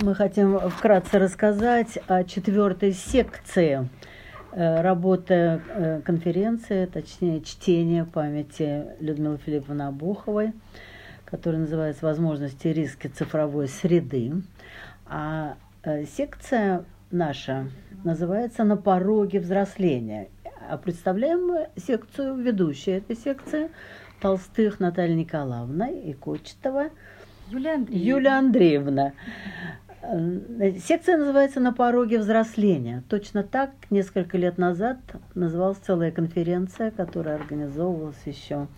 Мы хотим вкратце рассказать о четвертой секции э, работы э, конференции, точнее чтения памяти Людмилы Филипповны Обуховой, которая называется «Возможности и риски цифровой среды». А э, секция наша называется «На пороге взросления». А представляем мы секцию, ведущая этой секции, Толстых Наталья Николаевна и Кочетова Юлия Андреевна. Юлия Андреевна. Э, секция называется «На пороге взросления». Точно так несколько лет назад называлась целая конференция, которая организовывалась еще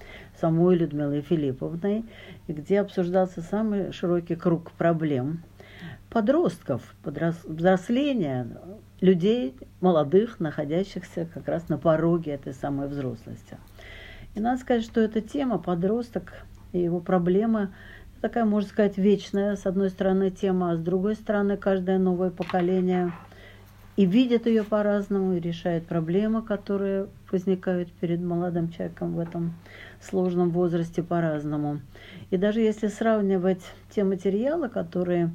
самой Людмилой Филипповной, где обсуждался самый широкий круг проблем подростков, взросления, людей молодых, находящихся как раз на пороге этой самой взрослости. И надо сказать, что эта тема подросток и его проблемы – такая, можно сказать, вечная, с одной стороны, тема, а с другой стороны, каждое новое поколение и видит ее по-разному, и решает проблемы, которые возникают перед молодым человеком в этом сложном возрасте по-разному. И даже если сравнивать те материалы, которые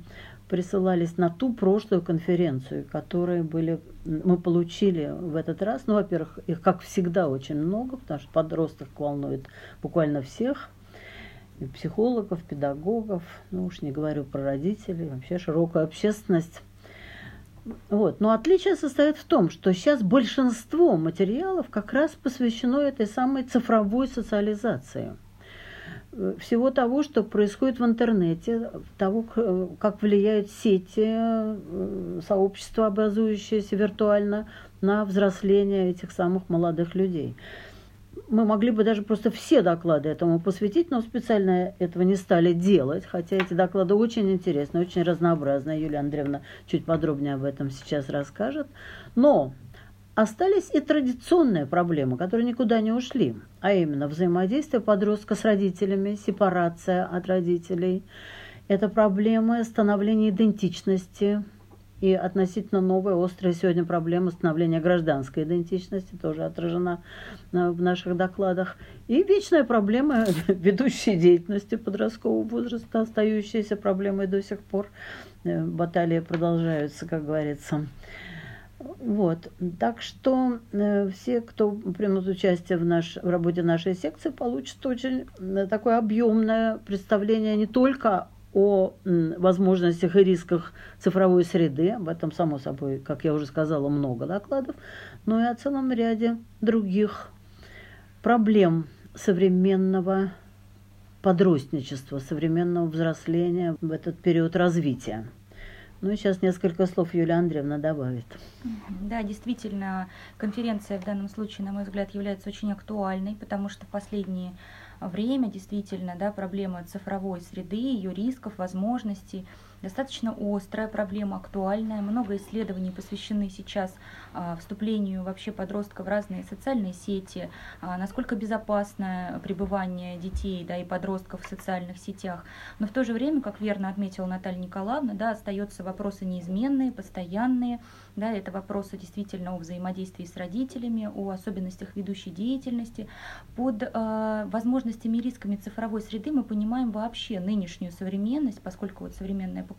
присылались на ту прошлую конференцию, которые были, мы получили в этот раз, ну, во-первых, их, как всегда, очень много, потому что подросток волнует буквально всех – психологов, педагогов, ну уж не говорю про родителей, вообще широкую общественность. Вот. Но отличие состоит в том, что сейчас большинство материалов как раз посвящено этой самой цифровой социализации. Всего того, что происходит в интернете, того, как влияют сети, э, сообщества, образующиеся виртуально, на взросление этих самых молодых людей мы могли бы даже просто все доклады этому посвятить, но специально этого не стали делать, хотя эти доклады очень интересны, очень разнообразны. Юлия Андреевна чуть подробнее об этом сейчас расскажет. Но остались и традиционные проблемы, которые никуда не ушли, а именно взаимодействие подростка с родителями, сепарация от родителей. Это проблемы становления идентичности, и относительно новая, острая сегодня проблема становления гражданской идентичности тоже отражена э, в наших докладах. И вечная проблема ведущей деятельности подросткового возраста, остающаяся проблемой до сих пор. Э, баталии продолжаются, как говорится. Вот. Так что э, все, кто примут участие в, наш, в работе нашей секции, получат очень такое объемное представление не только о возможностях и рисках цифровой среды, об этом, само собой, как я уже сказала, много докладов, но и о целом ряде других проблем современного подростничества, современного взросления в этот период развития. Ну сейчас несколько слов Юлия Андреевна добавит. Да, действительно, конференция в данном случае, на мой взгляд, является очень актуальной, потому что в последние время, действительно, да, проблема цифровой среды, ее рисков, возможностей, достаточно острая проблема, актуальная. Много исследований посвящены сейчас а, вступлению вообще подростка в разные социальные сети, а, насколько безопасное пребывание детей да, и подростков в социальных сетях. Но в то же время, как верно отметила Наталья Николаевна, да, остаются вопросы неизменные, постоянные. Да, это вопросы действительно о взаимодействии с родителями, о особенностях ведущей деятельности. Под э, возможностями и рисками цифровой среды мы понимаем вообще нынешнюю современность, поскольку вот поколение,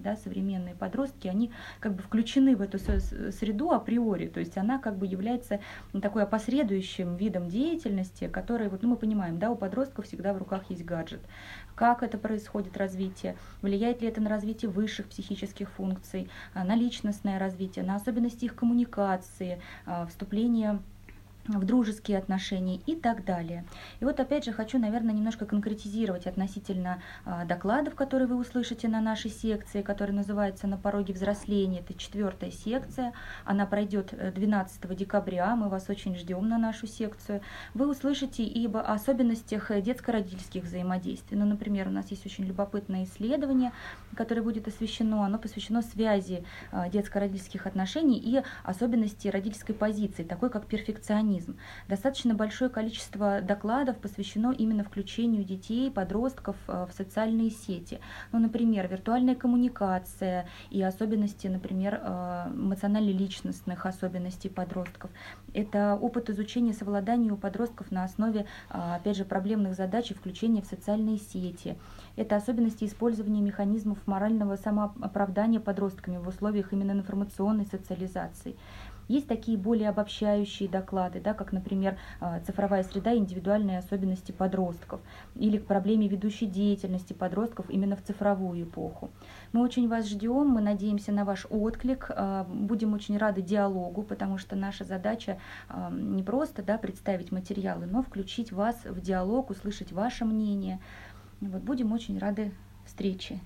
да, современные подростки, они как бы включены в эту среду априори, то есть она как бы является такой опосредующим видом деятельности, который, вот, ну, мы понимаем, да, у подростков всегда в руках есть гаджет. Как это происходит развитие, влияет ли это на развитие высших психических функций, на личностное развитие, на особенности их коммуникации, вступление в дружеские отношения и так далее. И вот опять же хочу, наверное, немножко конкретизировать относительно а, докладов, которые вы услышите на нашей секции, которая называется «На пороге взросления». Это четвертая секция, она пройдет 12 э, декабря, мы вас очень ждем на нашу секцию. Вы услышите и об особенностях детско-родительских взаимодействий. Ну, например, у нас есть очень любопытное исследование, которое будет освещено, оно посвящено связи а, детско-родительских отношений и особенности родительской позиции, такой как перфекционизм механизм. Достаточно большое количество докладов посвящено именно включению детей, подростков э, в социальные сети. Ну, например, виртуальная коммуникация и особенности, например, э, эмоционально-личностных особенностей подростков. Это опыт изучения совладания у подростков на основе, э, опять же, проблемных задач и включения в социальные сети. Это особенности использования механизмов морального самооправдания подростками в условиях именно информационной социализации. Есть такие более обобщающие доклады, да, как, например, а, цифровая среда и индивидуальные особенности подростков, или к проблеме ведущей деятельности подростков именно в цифровую эпоху. Мы очень вас ждем, мы надеемся на ваш отклик, а, будем очень рады диалогу, потому что наша задача а, не просто да, представить материалы, но включить вас в диалог, услышать ваше мнение. Вот, будем очень рады встрече.